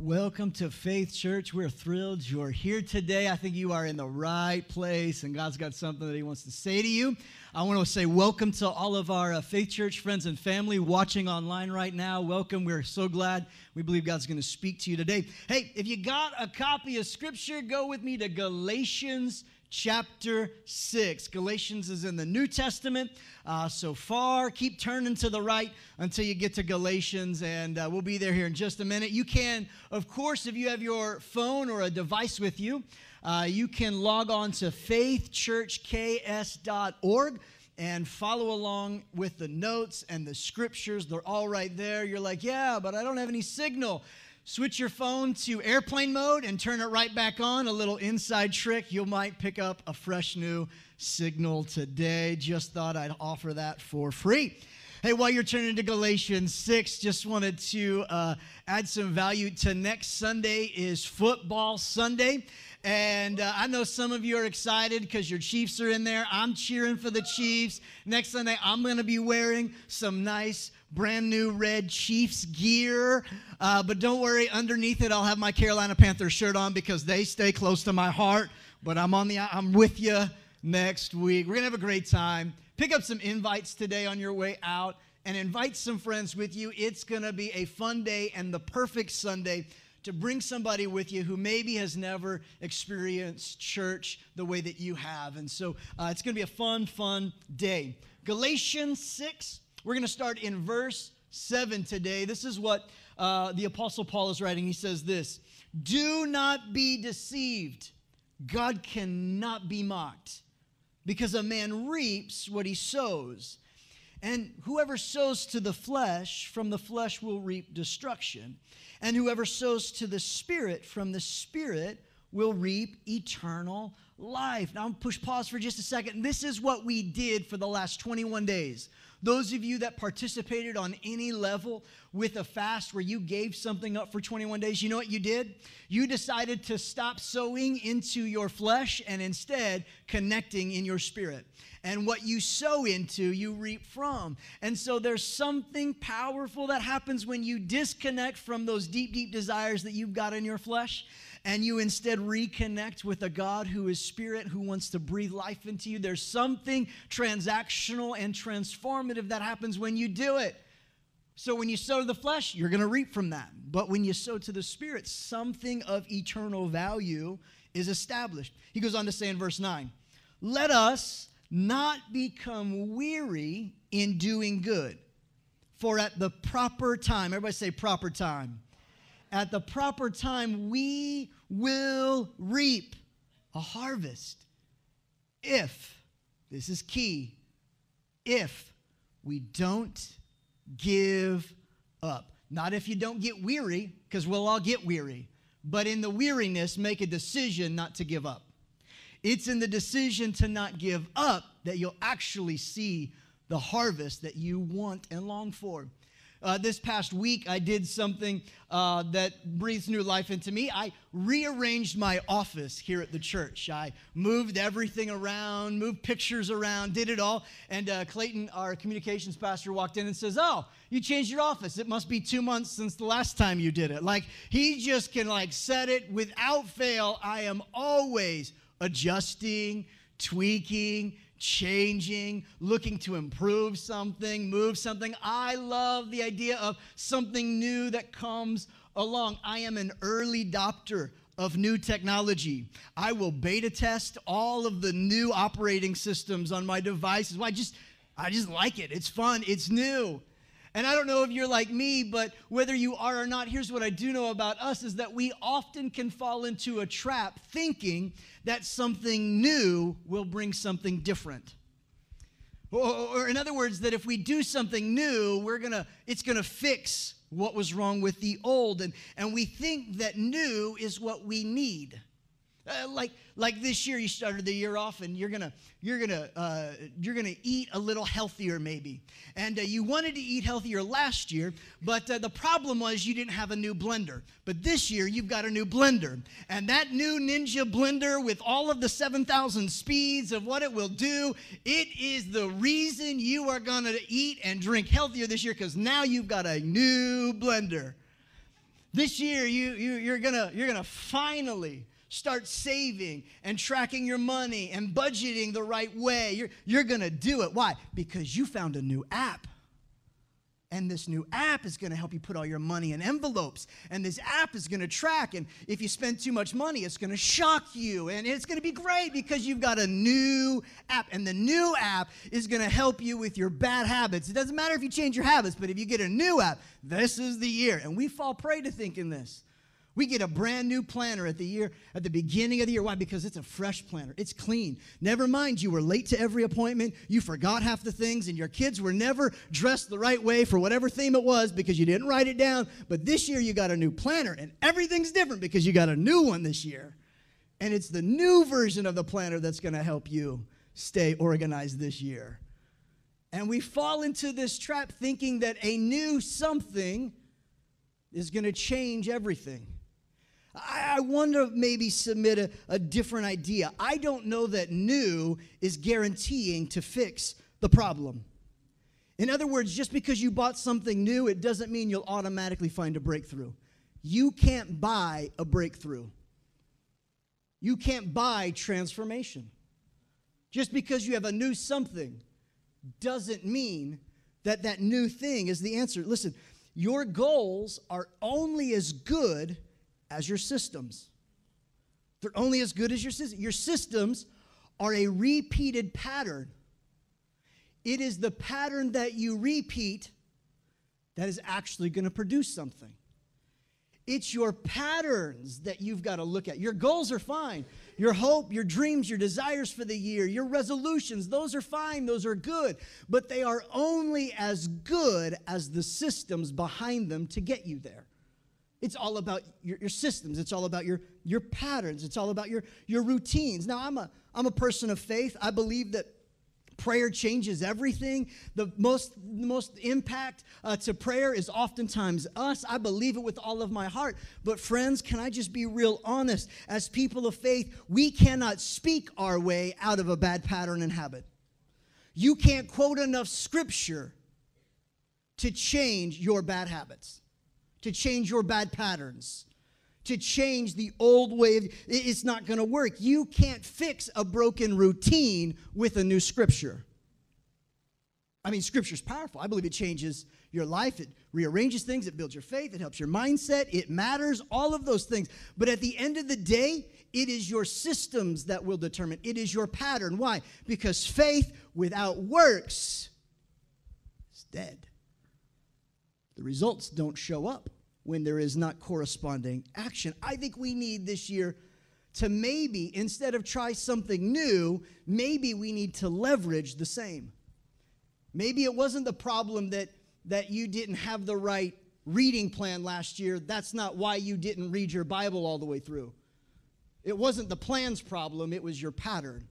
Welcome to Faith Church. We're thrilled you're here today. I think you are in the right place, and God's got something that He wants to say to you. I want to say welcome to all of our uh, Faith Church friends and family watching online right now. Welcome. We're so glad. We believe God's going to speak to you today. Hey, if you got a copy of Scripture, go with me to Galatians chapter 6. Galatians is in the New Testament. Uh, so far, keep turning to the right until you get to Galatians, and uh, we'll be there here in just a minute. You can, of course, if you have your phone or a device with you, uh, you can log on to faithchurchks.org and follow along with the notes and the scriptures. They're all right there. You're like, yeah, but I don't have any signal. Switch your phone to airplane mode and turn it right back on. A little inside trick. You might pick up a fresh new signal today. Just thought I'd offer that for free. Hey, while you're turning to Galatians 6, just wanted to uh, add some value to next Sunday is football Sunday. And uh, I know some of you are excited because your Chiefs are in there. I'm cheering for the Chiefs. Next Sunday, I'm going to be wearing some nice brand new red Chiefs gear. Uh, but don't worry, underneath it, I'll have my Carolina Panthers shirt on because they stay close to my heart. But I'm on the, I'm with you next week. We're gonna have a great time. Pick up some invites today on your way out and invite some friends with you. It's gonna be a fun day and the perfect Sunday to bring somebody with you who maybe has never experienced church the way that you have. And so uh, it's going to be a fun, fun day. Galatians 6 we're going to start in verse 7 today. This is what uh, the Apostle Paul is writing. He says this Do not be deceived. God cannot be mocked because a man reaps what he sows. And whoever sows to the flesh, from the flesh will reap destruction. And whoever sows to the Spirit, from the Spirit will reap eternal life. Now, I'm push pause for just a second. This is what we did for the last 21 days. Those of you that participated on any level with a fast where you gave something up for 21 days, you know what you did? You decided to stop sowing into your flesh and instead connecting in your spirit. And what you sow into, you reap from. And so there's something powerful that happens when you disconnect from those deep, deep desires that you've got in your flesh and you instead reconnect with a God who is spirit, who wants to breathe life into you, there's something transactional and transformative that happens when you do it. So when you sow to the flesh, you're going to reap from that. But when you sow to the spirit, something of eternal value is established. He goes on to say in verse 9, let us not become weary in doing good. For at the proper time, everybody say proper time at the proper time, we will reap a harvest. If, this is key, if we don't give up. Not if you don't get weary, because we'll all get weary, but in the weariness, make a decision not to give up. It's in the decision to not give up that you'll actually see the harvest that you want and long for. Uh, this past week, I did something uh, that breathes new life into me. I rearranged my office here at the church. I moved everything around, moved pictures around, did it all. And uh, Clayton, our communications pastor, walked in and says, "Oh, you changed your office. It must be two months since the last time you did it." Like he just can like set it without fail. I am always adjusting, tweaking changing, looking to improve something, move something. I love the idea of something new that comes along. I am an early adopter of new technology. I will beta test all of the new operating systems on my devices. Well, just I just like it. It's fun. It's new. And I don't know if you're like me, but whether you are or not, here's what I do know about us is that we often can fall into a trap thinking that something new will bring something different. Or, in other words, that if we do something new, we're gonna, it's gonna fix what was wrong with the old. And, and we think that new is what we need. Uh, like like this year you started the year off and you're gonna you're gonna uh, you're gonna eat a little healthier maybe. And uh, you wanted to eat healthier last year but uh, the problem was you didn't have a new blender. But this year you've got a new blender. And that new ninja blender with all of the 7000 speeds of what it will do it is the reason you are gonna eat and drink healthier this year because now you've got a new blender. This year, you, you, you're gonna, you're gonna finally start saving and tracking your money and budgeting the right way. You're, you're going to do it. Why? Because you found a new app. And this new app is going to help you put all your money in envelopes. And this app is going to track. And if you spend too much money, it's going to shock you. And it's going to be great because you've got a new app. And the new app is going to help you with your bad habits. It doesn't matter if you change your habits, but if you get a new app, this is the year. And we fall prey to thinking this. We get a brand new planner at the year at the beginning of the year. Why? Because it's a fresh planner. It's clean. Never mind you were late to every appointment, you forgot half the things and your kids were never dressed the right way for whatever theme it was because you didn't write it down. But this year you got a new planner and everything's different because you got a new one this year. And it's the new version of the planner that's going to help you stay organized this year. And we fall into this trap thinking that a new something is going to change everything. I, want to maybe submit a, a different idea. I don't know that new is guaranteeing to fix the problem. In other words, just because you bought something new, it doesn't mean you'll automatically find a breakthrough. You can't buy a breakthrough. You can't buy transformation. Just because you have a new something doesn't mean that that new thing is the answer. Listen, your goals are only as good as your systems. They're only as good as your systems. Your systems are a repeated pattern. It is the pattern that you repeat that is actually going to produce something. It's your patterns that you've got to look at. Your goals are fine. Your hope, your dreams, your desires for the year, your resolutions, those are fine, those are good. But they are only as good as the systems behind them to get you there. It's all about your, your, systems. It's all about your, your patterns. It's all about your, your routines. Now, I'm a, I'm a person of faith. I believe that prayer changes everything. The most, most impact uh, to prayer is oftentimes us. I believe it with all of my heart. But, friends, can I just be real honest? As people of faith, we cannot speak our way out of a bad pattern and habit. You can't quote enough scripture to change your bad habits to change your bad patterns, to change the old way. Of, it's not going to work. You can't fix a broken routine with a new scripture. I mean, scripture's powerful. I believe it changes your life. It rearranges things. It builds your faith. It helps your mindset. It matters. All of those things. But at the end of the day, it is your systems that will determine. It is your pattern. Why? Because faith without works is dead. The results don't show up when there is not corresponding action. I think we need this year to maybe, instead of try something new, maybe we need to leverage the same. Maybe it wasn't the problem that, that you didn't have the right reading plan last year. That's not why you didn't read your Bible all the way through. It wasn't the plan's problem, it was your pattern.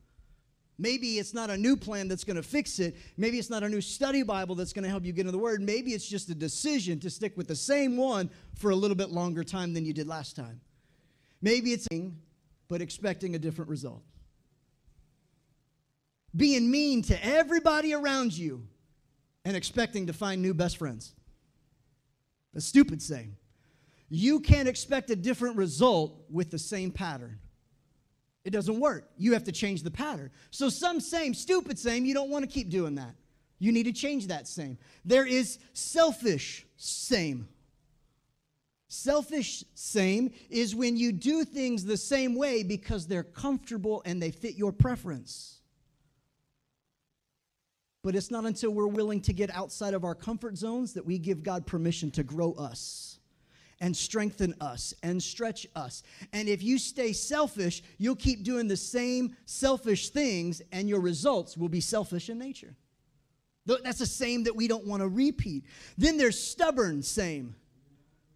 Maybe it's not a new plan that's going to fix it. Maybe it's not a new study Bible that's going to help you get into the Word. Maybe it's just a decision to stick with the same one for a little bit longer time than you did last time. Maybe it's but expecting a different result. Being mean to everybody around you and expecting to find new best friends. A stupid saying. You can't expect a different result with the same pattern. It doesn't work. You have to change the pattern. So, some same, stupid same, you don't want to keep doing that. You need to change that same. There is selfish same. Selfish same is when you do things the same way because they're comfortable and they fit your preference. But it's not until we're willing to get outside of our comfort zones that we give God permission to grow us and strengthen us and stretch us. And if you stay selfish, you'll keep doing the same selfish things, and your results will be selfish in nature. That's the same that we don't want to repeat. Then there's stubborn same.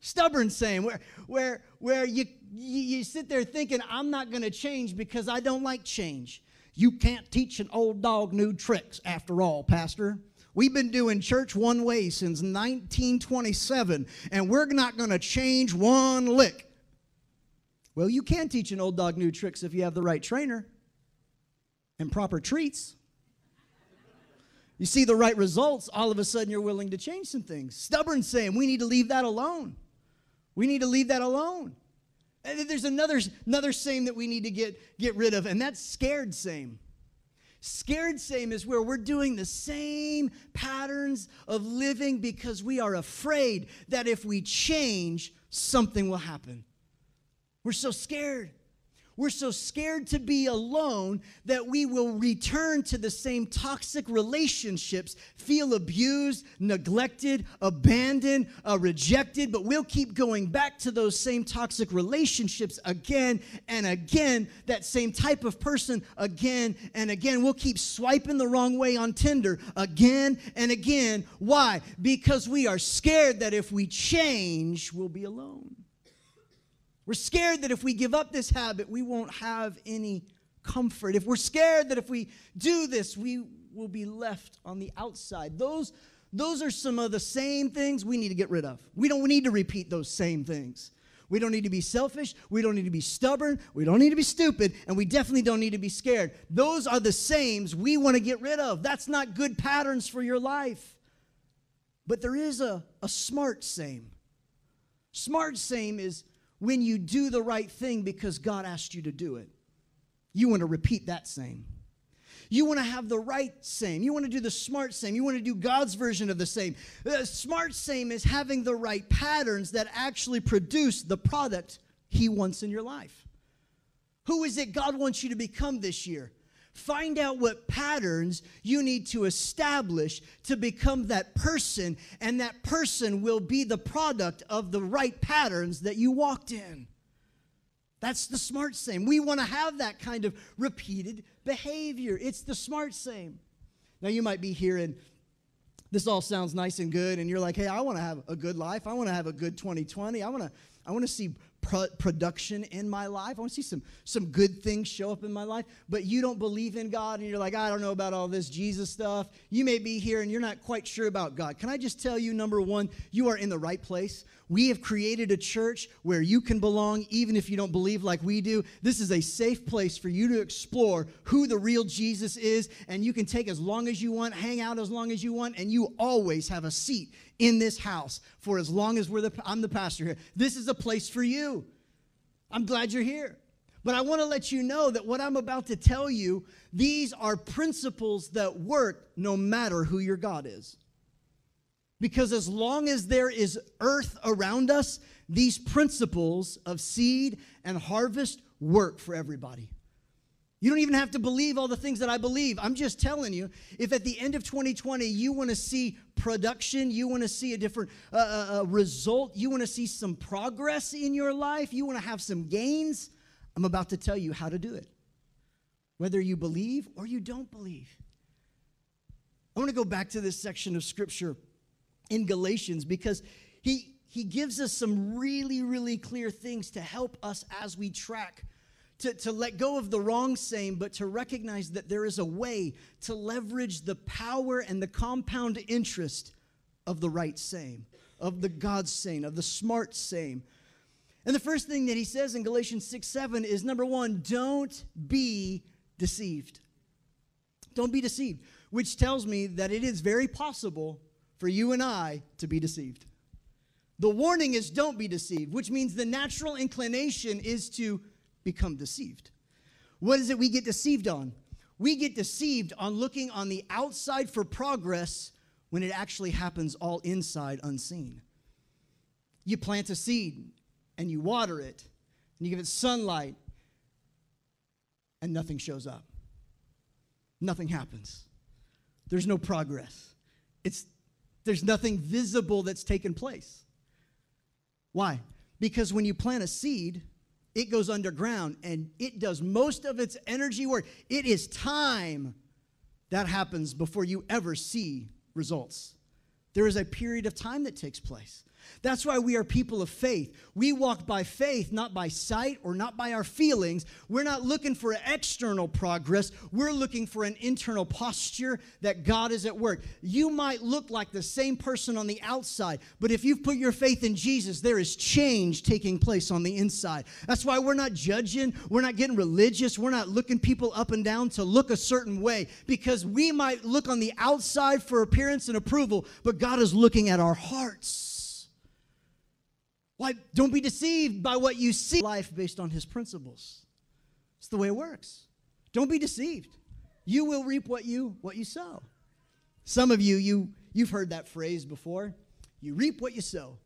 Stubborn same, where, where, where you, you, you sit there thinking, I'm not going to change because I don't like change. You can't teach an old dog new tricks after all, Pastor. We've been doing church one way since 1927, and we're not going to change one lick. Well, you can teach an old dog new tricks if you have the right trainer and proper treats. You see the right results, all of a sudden you're willing to change some things. Stubborn saying, we need to leave that alone. We need to leave that alone. And there's another, another same that we need to get, get rid of, and that's scared same. Scared same is where we're doing the same patterns of living because we are afraid that if we change, something will happen. We're so scared. We're so scared to be alone that we will return to the same toxic relationships, feel abused, neglected, abandoned, uh, rejected, but we'll keep going back to those same toxic relationships again and again, that same type of person again and again. We'll keep swiping the wrong way on Tinder again and again. Why? Because we are scared that if we change, we'll be alone. We're scared that if we give up this habit, we won't have any comfort. If we're scared that if we do this, we will be left on the outside. Those, those are some of the same things we need to get rid of. We don't need to repeat those same things. We don't need to be selfish. We don't need to be stubborn. We don't need to be stupid. And we definitely don't need to be scared. Those are the sames we want to get rid of. That's not good patterns for your life. But there is a, a smart same. Smart same is when you do the right thing because God asked you to do it. You want to repeat that same. You want to have the right same. You want to do the smart same. You want to do God's version of the same. The smart same is having the right patterns that actually produce the product He wants in your life. Who is it God wants you to become this year? Find out what patterns you need to establish to become that person, and that person will be the product of the right patterns that you walked in. That's the smart same. We want to have that kind of repeated behavior. It's the smart same. Now, you might be hearing, this all sounds nice and good, and you're like, hey, I want to have a good life. I want to have a good 2020. I want to, I want to see pro- production in my life. I want to see some, some good things show up in my life. But you don't believe in God and you're like, I don't know about all this Jesus stuff. You may be here and you're not quite sure about God. Can I just tell you, number one, you are in the right place. We have created a church where you can belong even if you don't believe like we do. This is a safe place for you to explore who the real Jesus is, and you can take as long as you want, hang out as long as you want, and you always have a seat in this house for as long as we're the, I'm the pastor here. This is a place for you. I'm glad you're here. But I want to let you know that what I'm about to tell you, these are principles that work no matter who your God is. Because as long as there is earth around us, these principles of seed and harvest work for everybody. You don't even have to believe all the things that I believe. I'm just telling you, if at the end of 2020 you want to see production, you want to see a different uh, uh, uh result, you want to see some progress in your life, you want to have some gains, I'm about to tell you how to do it. Whether you believe or you don't believe. I want to go back to this section of scripture in Galatians because he, he gives us some really, really clear things to help us as we track to, to let go of the wrong same, but to recognize that there is a way to leverage the power and the compound interest of the right same, of the God same, of the smart same. And the first thing that he says in Galatians 6 7 is number one, don't be deceived. Don't be deceived, which tells me that it is very possible for you and I to be deceived. The warning is don't be deceived, which means the natural inclination is to become deceived. What is it we get deceived on? We get deceived on looking on the outside for progress when it actually happens all inside unseen. You plant a seed and you water it and you give it sunlight and nothing shows up. Nothing happens. There's no progress. It's there's nothing visible that's taken place. Why? Because when you plant a seed, it goes underground and it does most of its energy work. It is time that happens before you ever see results. There is a period of time that takes place. That's why we are people of faith. We walk by faith, not by sight or not by our feelings. We're not looking for external progress. We're looking for an internal posture that God is at work. You might look like the same person on the outside, but if you've put your faith in Jesus, there is change taking place on the inside. That's why we're not judging. We're not getting religious. We're not looking people up and down to look a certain way because we might look on the outside for appearance and approval, but God is looking at our hearts. Why? Don't be deceived by what you see. Life based on his principles. It's the way it works. Don't be deceived. You will reap what you what you sow. Some of you, you you've heard that phrase before. You reap what you sow.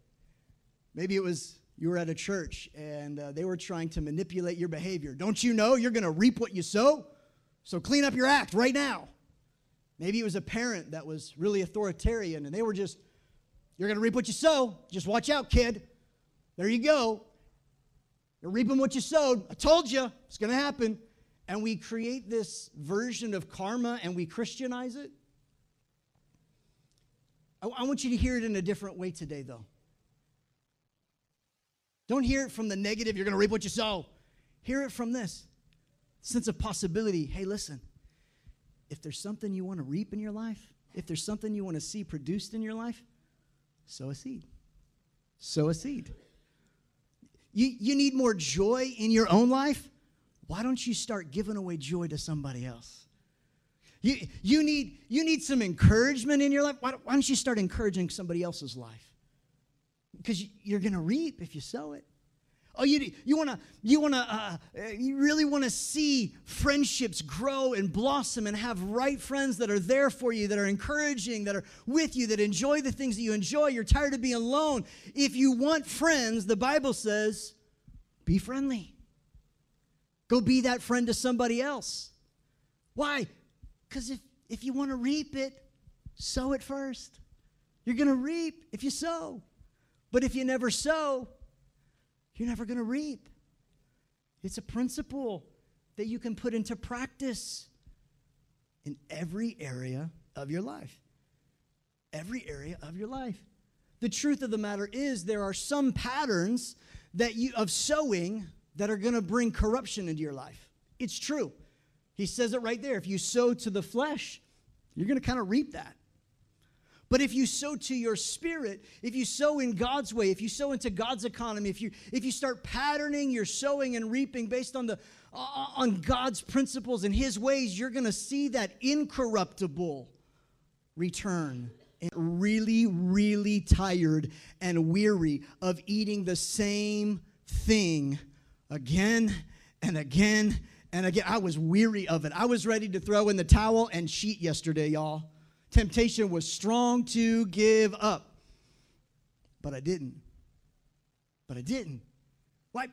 Maybe it was you were at a church and uh, they were trying to manipulate your behavior. Don't you know you're going to reap what you sow? So clean up your act right now. Maybe it was a parent that was really authoritarian and they were just, you're going to reap what you sow. Just watch out, kid. There you go. You're reaping what you sowed. I told you it's going to happen. And we create this version of karma and we Christianize it. I, I want you to hear it in a different way today, though. Don't hear it from the negative, you're going to reap what you sow. Hear it from this sense of possibility. Hey, listen, if there's something you want to reap in your life, if there's something you want to see produced in your life, sow a seed. Sow a seed. You, you need more joy in your own life? Why don't you start giving away joy to somebody else? You, you, need, you need some encouragement in your life? Why, why don't you start encouraging somebody else's life? Because you're going to reap if you sow it. Oh, you, you want to, you want to, uh, you really want to see friendships grow and blossom and have right friends that are there for you, that are encouraging, that are with you, that enjoy the things that you enjoy. You're tired of being alone. If you want friends, the Bible says, be friendly. Go be that friend to somebody else. Why? Because if, if you want to reap it, sow it first. You're going to reap if you sow. But if you never sow, you're never going to reap. It's a principle that you can put into practice in every area of your life. Every area of your life. The truth of the matter is there are some patterns that you of sowing that are going to bring corruption into your life. It's true. He says it right there. If you sow to the flesh, you're going to kind of reap that. But if you sow to your spirit, if you sow in God's way, if you sow into God's economy, if you if you start patterning your sowing and reaping based on the uh, on God's principles and his ways, you're going to see that incorruptible return. Really really tired and weary of eating the same thing again and again and again. I was weary of it. I was ready to throw in the towel and cheat yesterday, y'all temptation was strong to give up. But I didn't. But I didn't. Why?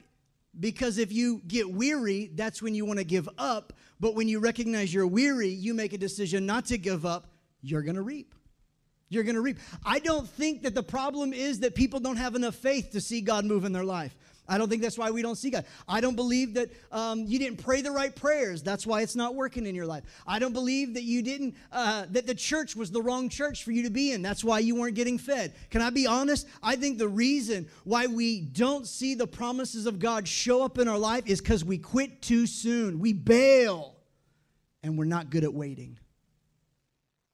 Because if you get weary, that's when you want to give up. But when you recognize you're weary, you make a decision not to give up, you're going to reap. You're going to reap. I don't think that the problem is that people don't have enough faith to see God move in their life. I don't think that's why we don't see God. I don't believe that um, you didn't pray the right prayers. That's why it's not working in your life. I don't believe that you didn't, uh, that the church was the wrong church for you to be in. That's why you weren't getting fed. Can I be honest? I think the reason why we don't see the promises of God show up in our life is because we quit too soon. We bail and we're not good at waiting.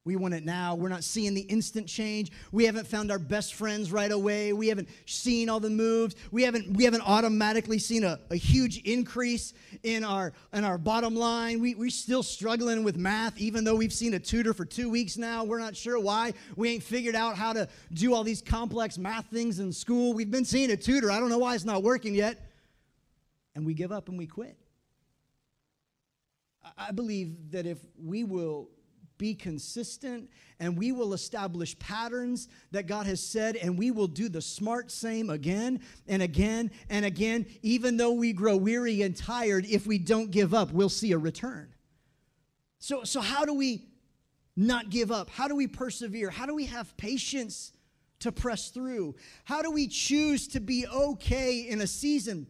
We want it now. We're not seeing the instant change. We haven't found our best friends right away. We haven't seen all the moves. We haven't we haven't automatically seen a, a huge increase in our in our bottom line. We, we're still struggling with math, even though we've seen a tutor for two weeks now. We're not sure why. We ain't figured out how to do all these complex math things in school. We've been seeing a tutor. I don't know why it's not working yet. And we give up and we quit. I believe that if we will be consistent and we will establish patterns that God has said and we will do the smart same again and again and again. Even though we grow weary and tired if we don't give up we'll see a return. So so how do we not give up? How do we persevere? How do we have patience to press through? How do we choose to be okay in a season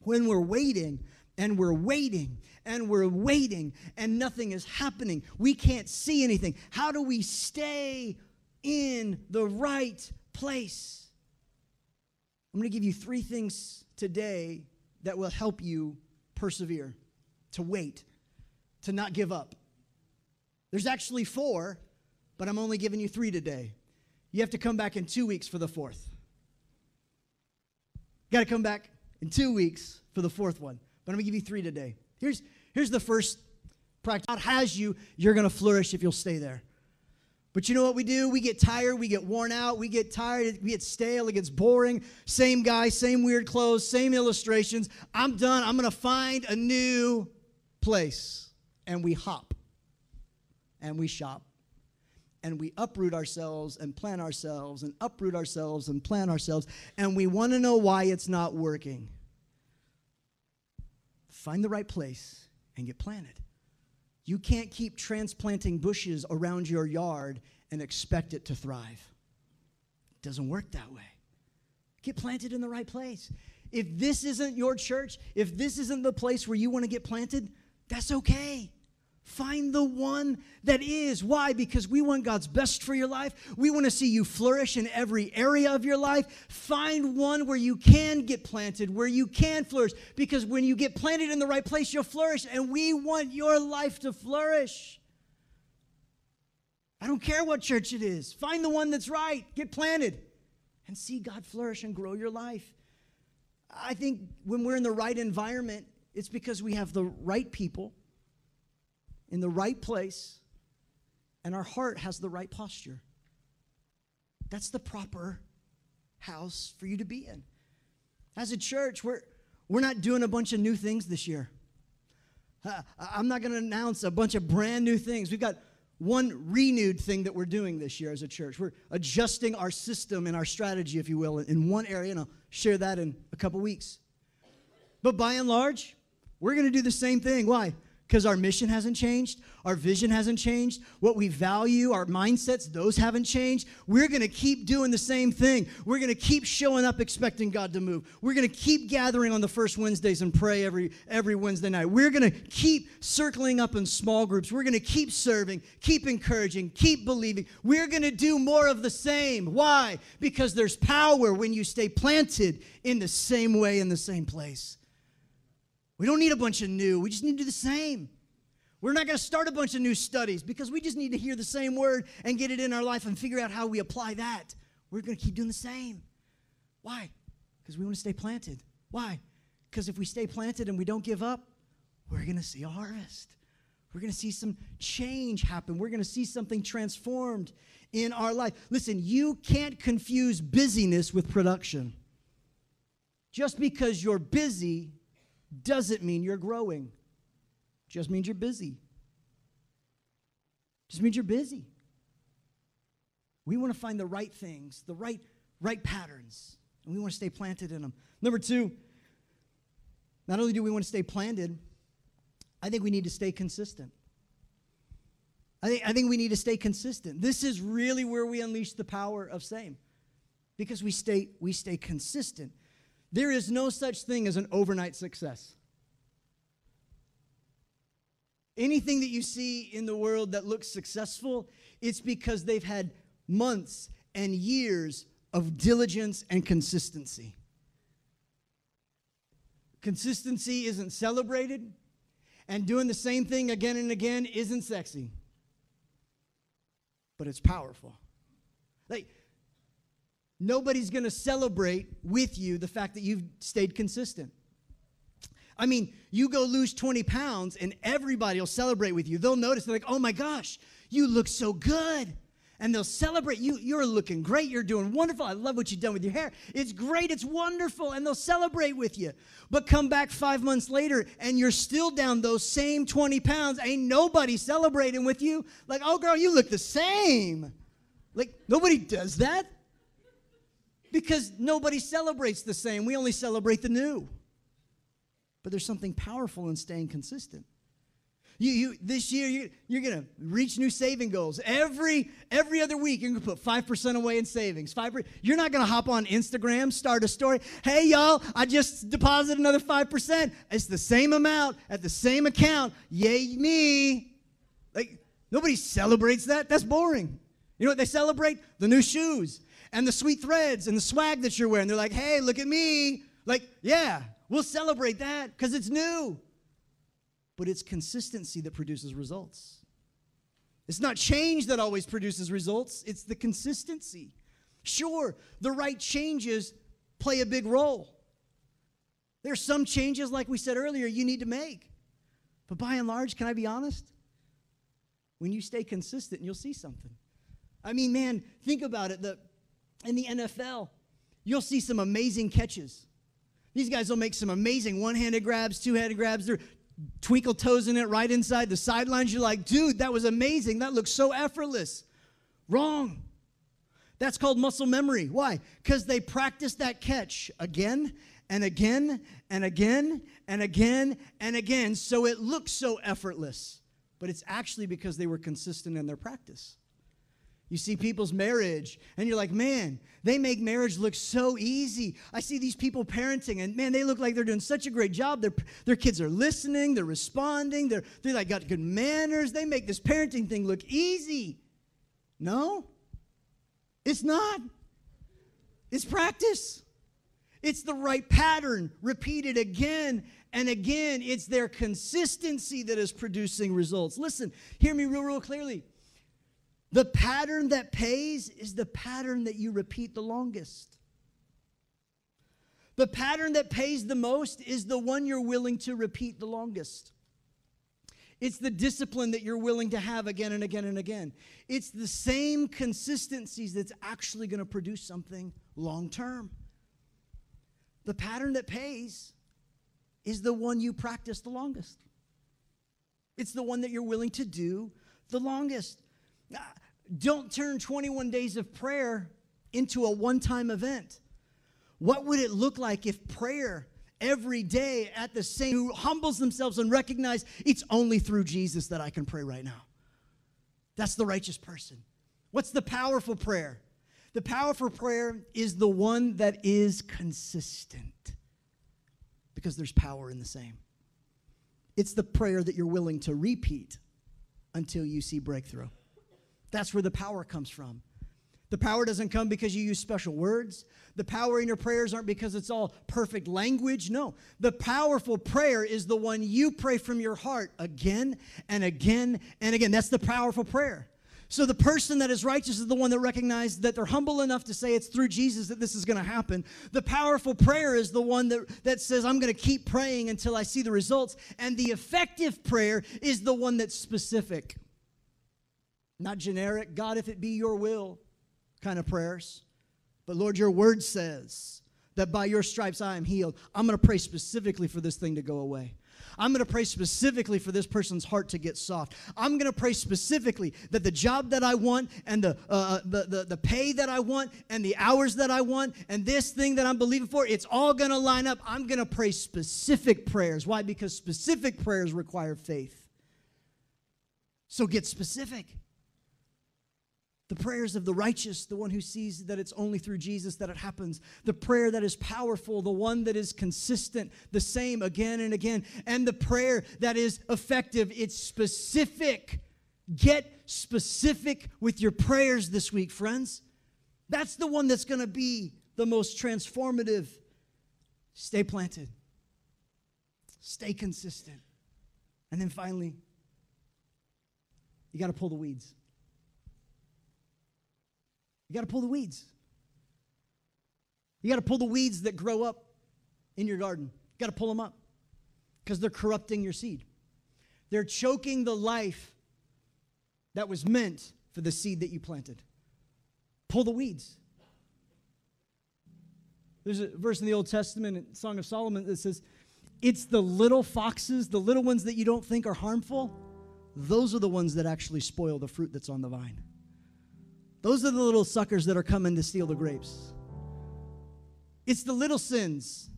when we're waiting and we're waiting and we're waiting and nothing is happening. We can't see anything. How do we stay in the right place? I'm going to give you three things today that will help you persevere, to wait, to not give up. There's actually four, but I'm only giving you three today. You have to come back in two weeks for the fourth. Got to come back in two weeks for the fourth one. But I'm going to give you three today. Here's, Here's the first practice God has you, you're going to flourish if you'll stay there. But you know what we do? We get tired, we get worn out, we get tired, we get stale, it gets boring. Same guy, same weird clothes, same illustrations. I'm done. I'm going to find a new place. And we hop and we shop and we uproot ourselves and plan ourselves and uproot ourselves and plan ourselves and we want to know why it's not working. Find the right place and get planted. You can't keep transplanting bushes around your yard and expect it to thrive. It doesn't work that way. Get planted in the right place. If this isn't your church, if this isn't the place where you want to get planted, that's okay. Find the one that is. Why? Because we want God's best for your life. We want to see you flourish in every area of your life. Find one where you can get planted, where you can flourish. Because when you get planted in the right place, you'll flourish. And we want your life to flourish. I don't care what church it is. Find the one that's right. Get planted and see God flourish and grow your life. I think when we're in the right environment, it's because we have the right people in the right place and our heart has the right posture. That's the proper house for you to be in. As a church, we're, we're not doing a bunch of new things this year. Uh, I'm not going to announce a bunch of brand new things. We've got one renewed thing that we're doing this year as a church. We're adjusting our system and our strategy, if you will, in one area, and I'll share that in a couple weeks. But by and large, we're going to do the same thing. Why? Because our mission hasn't changed, our vision hasn't changed, what we value, our mindsets, those haven't changed. We're going to keep doing the same thing. We're going to keep showing up expecting God to move. We're going to keep gathering on the first Wednesdays and pray every every Wednesday night. We're going to keep circling up in small groups. We're going to keep serving, keep encouraging, keep believing. We're going to do more of the same. Why? Because there's power when you stay planted in the same way in the same place. We don't need a bunch of new. We just need to do the same. We're not going to start a bunch of new studies because we just need to hear the same word and get it in our life and figure out how we apply that. We're going to keep doing the same. Why? Because we want to stay planted. Why? Because if we stay planted and we don't give up, we're going to see a harvest. We're going to see some change happen. We're going to see something transformed in our life. Listen, you can't confuse busyness with production. Just because you're busy doesn't mean you're growing. Just means you're busy. Just means you're busy. We want to find the right things, the right right patterns, and we want to stay planted in them. Number 2, not only do we want to stay planted, I think we need to stay consistent. I think, I think we need to stay consistent. This is really where we unleash the power of same. Because we stay, we stay consistent. There is no such thing as an overnight success. Anything that you see in the world that looks successful, it's because they've had months and years of diligence and consistency. Consistency isn't celebrated, and doing the same thing again and again isn't sexy, but it's powerful. Like, nobody's going to celebrate with you the fact that you've stayed consistent. I mean, you go lose 20 pounds and everybody will celebrate with you. They'll notice, they're like, oh my gosh, you look so good. And they'll celebrate you. You're looking great. You're doing wonderful. I love what you've done with your hair. It's great. It's wonderful. And they'll celebrate with you. But come back five months later and you're still down those same 20 pounds. Ain't nobody celebrating with you. Like, oh, girl, you look the same. Like, nobody does that because nobody celebrates the same. We only celebrate the new. But there's something powerful in staying consistent. You, you, this year, you, you're to reach new saving goals. Every, every other week, you're to put 5% away in savings. 5%. You're not to hop on Instagram, start a story. Hey, y'all, I just deposited another 5%. It's the same amount at the same account. Yay, me. Like, nobody celebrates that. That's boring. You know what they celebrate? The new shoes and the sweet threads and the swag that you're wearing. They're like, hey, look at me. Like, yeah, we'll celebrate that because it's new. But it's consistency that produces results. It's not change that always produces results, it's the consistency. Sure, the right changes play a big role. There's some changes, like we said earlier, you need to make. But by and large, can I be honest? When you stay consistent, you'll see something. I mean, man, think about it. The, in the NFL, you'll see some amazing catches. These guys will make some amazing one handed grabs, two handed grabs. They're twinkle toes in it right inside the sidelines. You're like, dude, that was amazing. That looks so effortless. Wrong. That's called muscle memory. Why? Because they practice that catch again and again and again and again and again. So it looks so effortless. But it's actually because they were consistent in their practice. You see people's marriage, and you're like, man, they make marriage look so easy. I see these people parenting, and man, they look like they're doing such a great job. Their, their kids are listening, they're responding, they're, they like got good manners. They make this parenting thing look easy. No, it's not. It's practice. It's the right pattern, repeated again and again. It's their consistency that is producing results. Listen, hear me real, real clearly. The pattern that pays is the pattern that you repeat the longest. The pattern that pays the most is the one you're willing to repeat the longest. It's the discipline that you're willing to have again and again and again. It's the same consistencies that's actually going to produce something long term. The pattern that pays is the one you practice the longest. It's the one that you're willing to do the longest. Uh, don't turn 21 days of prayer into a one time event. What would it look like if prayer every day at the same who humbles themselves and recognize it's only through Jesus that I can pray right now? That's the righteous person. What's the powerful prayer? The powerful prayer is the one that is consistent because there's power in the same. It's the prayer that you're willing to repeat until you see breakthrough. That's where the power comes from. The power doesn't come because you use special words. The power in your prayers aren't because it's all perfect language. No. The powerful prayer is the one you pray from your heart again and again and again. That's the powerful prayer. So the person that is righteous is the one that recognizes that they're humble enough to say it's through Jesus that this is going to happen. The powerful prayer is the one that, that says, I'm going to keep praying until I see the results. And the effective prayer is the one that's specific not generic, God, if it be your will kind of prayers. But Lord, your word says that by your stripes I am healed. I'm going to pray specifically for this thing to go away. I'm going to pray specifically for this person's heart to get soft. I'm going to pray specifically that the job that I want and the, uh, uh, the, the, the pay that I want and the hours that I want and this thing that I'm believing for, it's all going to line up. I'm going to pray specific prayers. Why? Because specific prayers require faith. So get specific. The prayers of the righteous, the one who sees that it's only through Jesus that it happens. The prayer that is powerful, the one that is consistent, the same again and again. And the prayer that is effective, it's specific. Get specific with your prayers this week, friends. That's the one that's going to be the most transformative. Stay planted, stay consistent. And then finally, you got to pull the weeds. You got to pull the weeds. You got to pull the weeds that grow up in your garden. You got to pull them up because they're corrupting your seed. They're choking the life that was meant for the seed that you planted. Pull the weeds. There's a verse in the Old Testament, Song of Solomon, that says, It's the little foxes, the little ones that you don't think are harmful, those are the ones that actually spoil the fruit that's on the vine. Those are the little suckers that are coming to steal the grapes. It's the little sins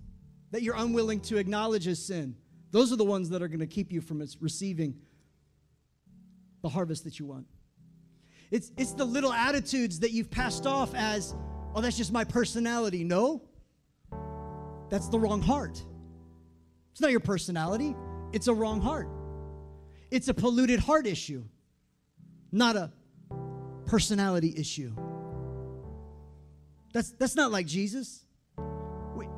that you're unwilling to acknowledge as sin. Those are the ones that are going to keep you from receiving the harvest that you want. It's, it's the little attitudes that you've passed off as, oh, that's just my personality. No, that's the wrong heart. It's not your personality, it's a wrong heart. It's a polluted heart issue, not a personality issue. That's, that's not like Jesus. Wait,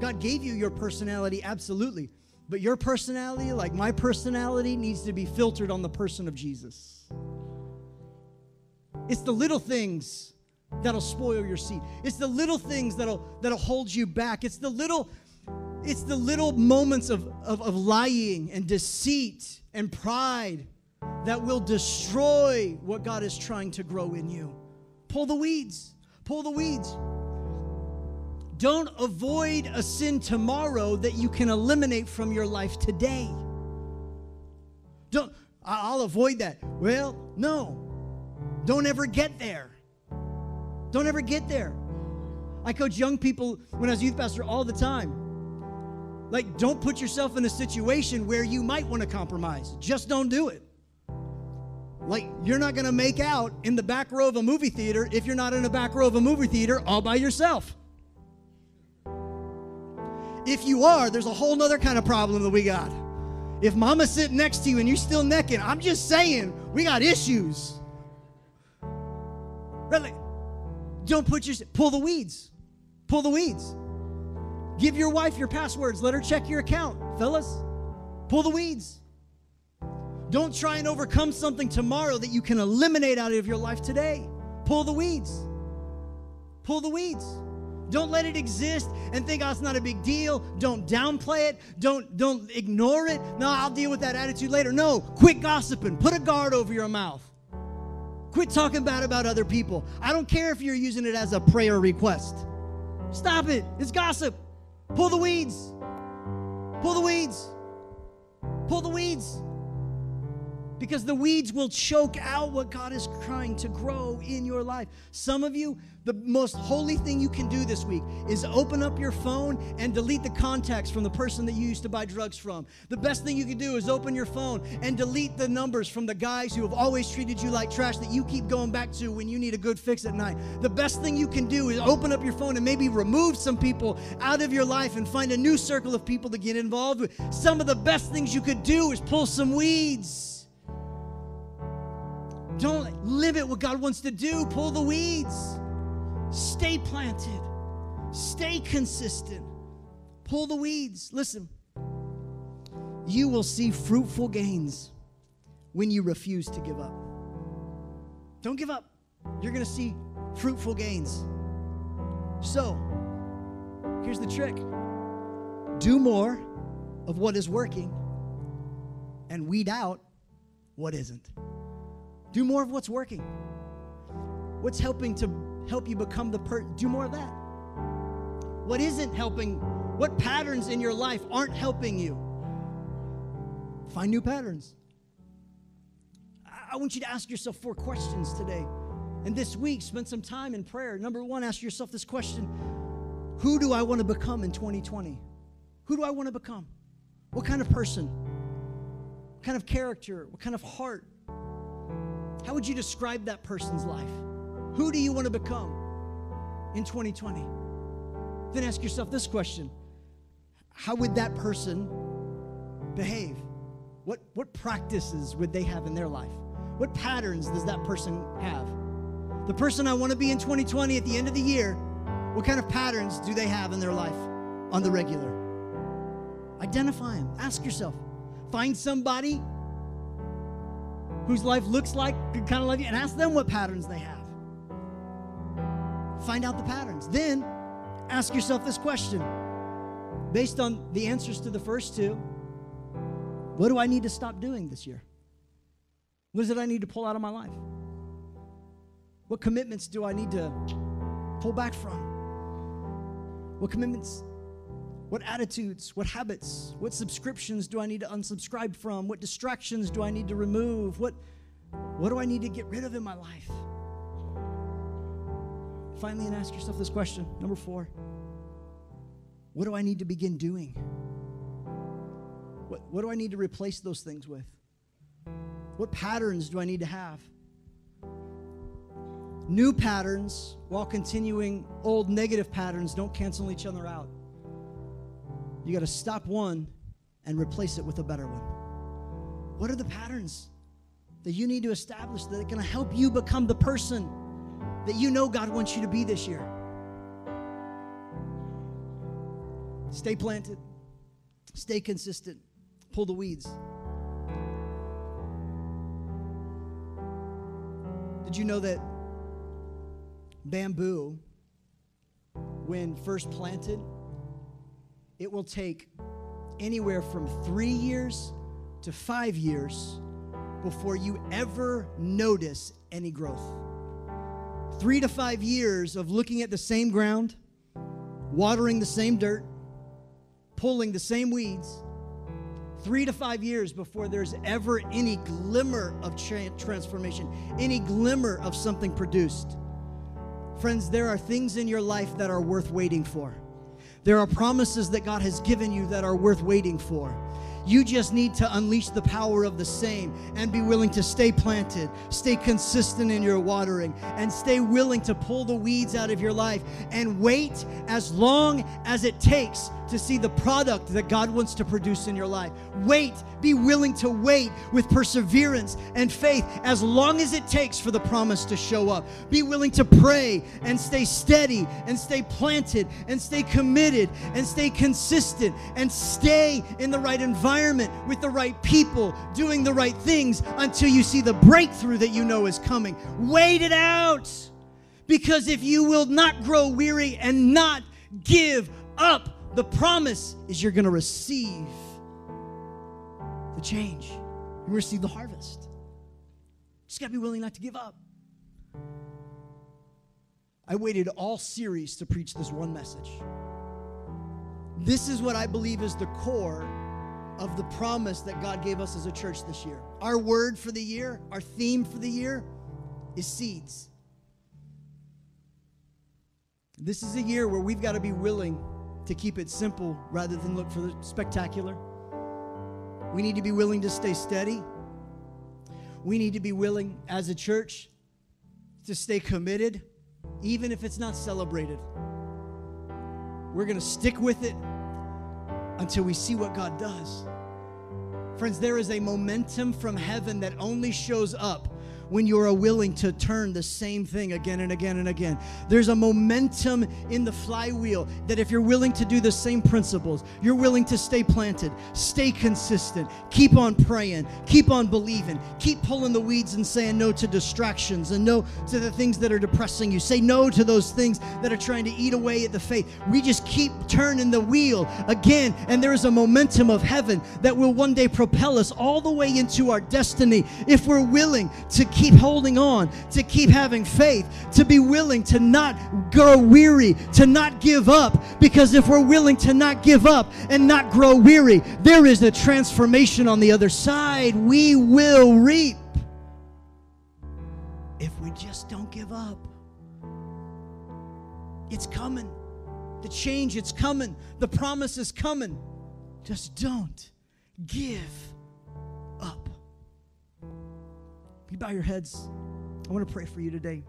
God gave you your personality, absolutely. But your personality, like my personality, needs to be filtered on the person of Jesus. It's the little things that'll spoil your seed. It's the little things that'll that'll hold you back. It's the little it's the little moments of, of, of lying and deceit and pride that will destroy what God is trying to grow in you. Pull the weeds. Pull the weeds. Don't avoid a sin tomorrow that you can eliminate from your life today. Don't, I'll avoid that. Well, no. Don't ever get there. Don't ever get there. I coach young people when I was youth pastor all the time. Like, don't put yourself in a situation where you might want to compromise. Just don't do it. Like, you're not going to make out in the back row of a movie theater if you're not in the back row of a movie theater all by yourself. If you are, there's a whole nother kind of problem that we got. If mama's sitting next to you and you're still necking, I'm just saying, we got issues. Really? Don't put your pull the weeds. Pull the weeds. Give your wife your passwords. Let her check your account, fellas. Pull the weeds. Don't try and overcome something tomorrow that you can eliminate out of your life today. Pull the weeds. Pull the weeds. Don't let it exist and think, oh, it's not a big deal. Don't downplay it. Don't, don't ignore it. No, I'll deal with that attitude later. No, quit gossiping. Put a guard over your mouth. Quit talking bad about other people. I don't care if you're using it as a prayer request. Stop it. It's gossip. Pull the weeds. Pull the weeds. Pull the weeds because the weeds will choke out what God is trying to grow in your life. Some of you, the most holy thing you can do this week is open up your phone and delete the contacts from the person that you used to buy drugs from. The best thing you can do is open your phone and delete the numbers from the guys who have always treated you like trash that you keep going back to when you need a good fix at night. The best thing you can do is open up your phone and maybe remove some people out of your life and find a new circle of people to get involved with. Some of the best things you could do is pull some weeds. Don't limit what God wants to do. Pull the weeds. Stay planted. Stay consistent. Pull the weeds. Listen, you will see fruitful gains when you refuse to give up. Don't give up. You're going to see fruitful gains. So, here's the trick do more of what is working and weed out what isn't. Do more of what's working. What's helping to help you become the person? Do more of that. What isn't helping? What patterns in your life aren't helping you? Find new patterns. I want you to ask yourself four questions today. And this week, spend some time in prayer. Number one, ask yourself this question Who do I want to become in 2020? Who do I want to become? What kind of person? What kind of character? What kind of heart? How would you describe that person's life? Who do you want to become in 2020? Then ask yourself this question How would that person behave? What, what practices would they have in their life? What patterns does that person have? The person I want to be in 2020 at the end of the year, what kind of patterns do they have in their life on the regular? Identify them. Ask yourself. Find somebody whose life looks like kind of like you and ask them what patterns they have. Find out the patterns. Then ask yourself this question based on the answers to the first two what do I need to stop doing this year? What is it I need to pull out of my life? What commitments do I need to pull back from? What commitments what attitudes, what habits, what subscriptions do I need to unsubscribe from? What distractions do I need to remove? What, what do I need to get rid of in my life? Finally, and ask yourself this question. Number four What do I need to begin doing? What, what do I need to replace those things with? What patterns do I need to have? New patterns, while continuing old negative patterns, don't cancel each other out. You got to stop one and replace it with a better one. What are the patterns that you need to establish that are going to help you become the person that you know God wants you to be this year? Stay planted, stay consistent, pull the weeds. Did you know that bamboo, when first planted, it will take anywhere from three years to five years before you ever notice any growth. Three to five years of looking at the same ground, watering the same dirt, pulling the same weeds. Three to five years before there's ever any glimmer of tra- transformation, any glimmer of something produced. Friends, there are things in your life that are worth waiting for. There are promises that God has given you that are worth waiting for. You just need to unleash the power of the same and be willing to stay planted, stay consistent in your watering, and stay willing to pull the weeds out of your life and wait as long as it takes to see the product that God wants to produce in your life. Wait, be willing to wait with perseverance and faith as long as it takes for the promise to show up. Be willing to pray and stay steady and stay planted and stay committed and stay consistent and stay in the right environment with the right people doing the right things until you see the breakthrough that you know is coming. Wait it out. Because if you will not grow weary and not give up, the promise is you're going to receive the change. You receive the harvest. Just got to be willing not to give up. I waited all series to preach this one message. This is what I believe is the core of the promise that God gave us as a church this year. Our word for the year, our theme for the year is seeds. This is a year where we've got to be willing to keep it simple rather than look for the spectacular. We need to be willing to stay steady. We need to be willing as a church to stay committed, even if it's not celebrated. We're going to stick with it until we see what God does. Friends, there is a momentum from heaven that only shows up when you are willing to turn the same thing again and again and again. There's a momentum in the flywheel that if you're willing to do the same principles, you're willing to stay planted, stay consistent, keep on praying, keep on believing, keep pulling the weeds and saying no to distractions and no to the things that are depressing you. Say no to those things that are trying to eat away at the faith. We just keep turning the wheel again, and there is a momentum of heaven that will one day propel us all the way into our destiny if we're willing to keep holding on, to keep having faith, to be willing to not grow weary, to not give up. Because if we're willing to not give up and not grow weary, there is a transformation on the other side. We will reap if we just don't give up. It's coming. The change, it's coming. The promise is coming. Just don't give You bow your heads. I want to pray for you today.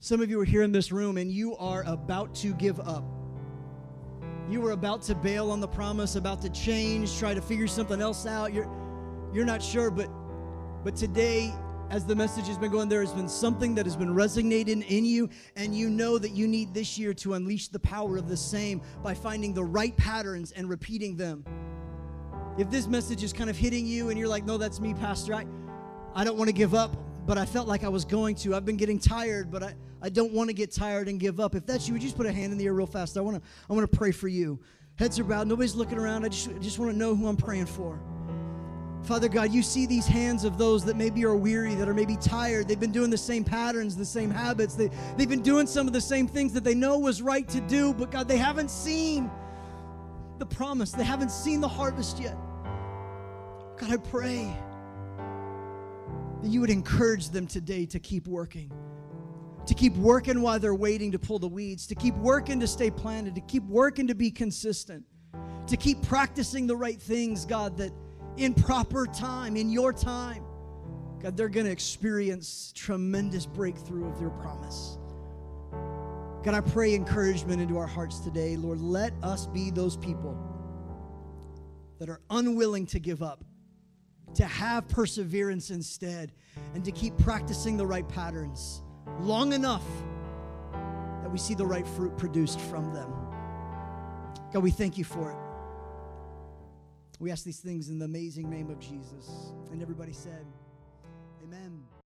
Some of you are here in this room and you are about to give up. You were about to bail on the promise, about to change, try to figure something else out. You're, you're not sure, but, but today, as the message has been going, there has been something that has been resonating in you, and you know that you need this year to unleash the power of the same by finding the right patterns and repeating them. If this message is kind of hitting you and you're like, no, that's me, Pastor, I, I don't want to give up, but I felt like I was going to. I've been getting tired, but I, I don't want to get tired and give up. If that's you, would you just put a hand in the air real fast? I want to I want to pray for you. Heads are bowed, nobody's looking around. I just, I just want to know who I'm praying for. Father God, you see these hands of those that maybe are weary, that are maybe tired. They've been doing the same patterns, the same habits. They, they've been doing some of the same things that they know was right to do, but God, they haven't seen the promise. They haven't seen the harvest yet. God, I pray that you would encourage them today to keep working, to keep working while they're waiting to pull the weeds, to keep working to stay planted, to keep working to be consistent, to keep practicing the right things, God, that in proper time, in your time, God, they're going to experience tremendous breakthrough of your promise. God, I pray encouragement into our hearts today. Lord, let us be those people that are unwilling to give up, to have perseverance instead, and to keep practicing the right patterns long enough that we see the right fruit produced from them. God, we thank you for it. We ask these things in the amazing name of Jesus. And everybody said.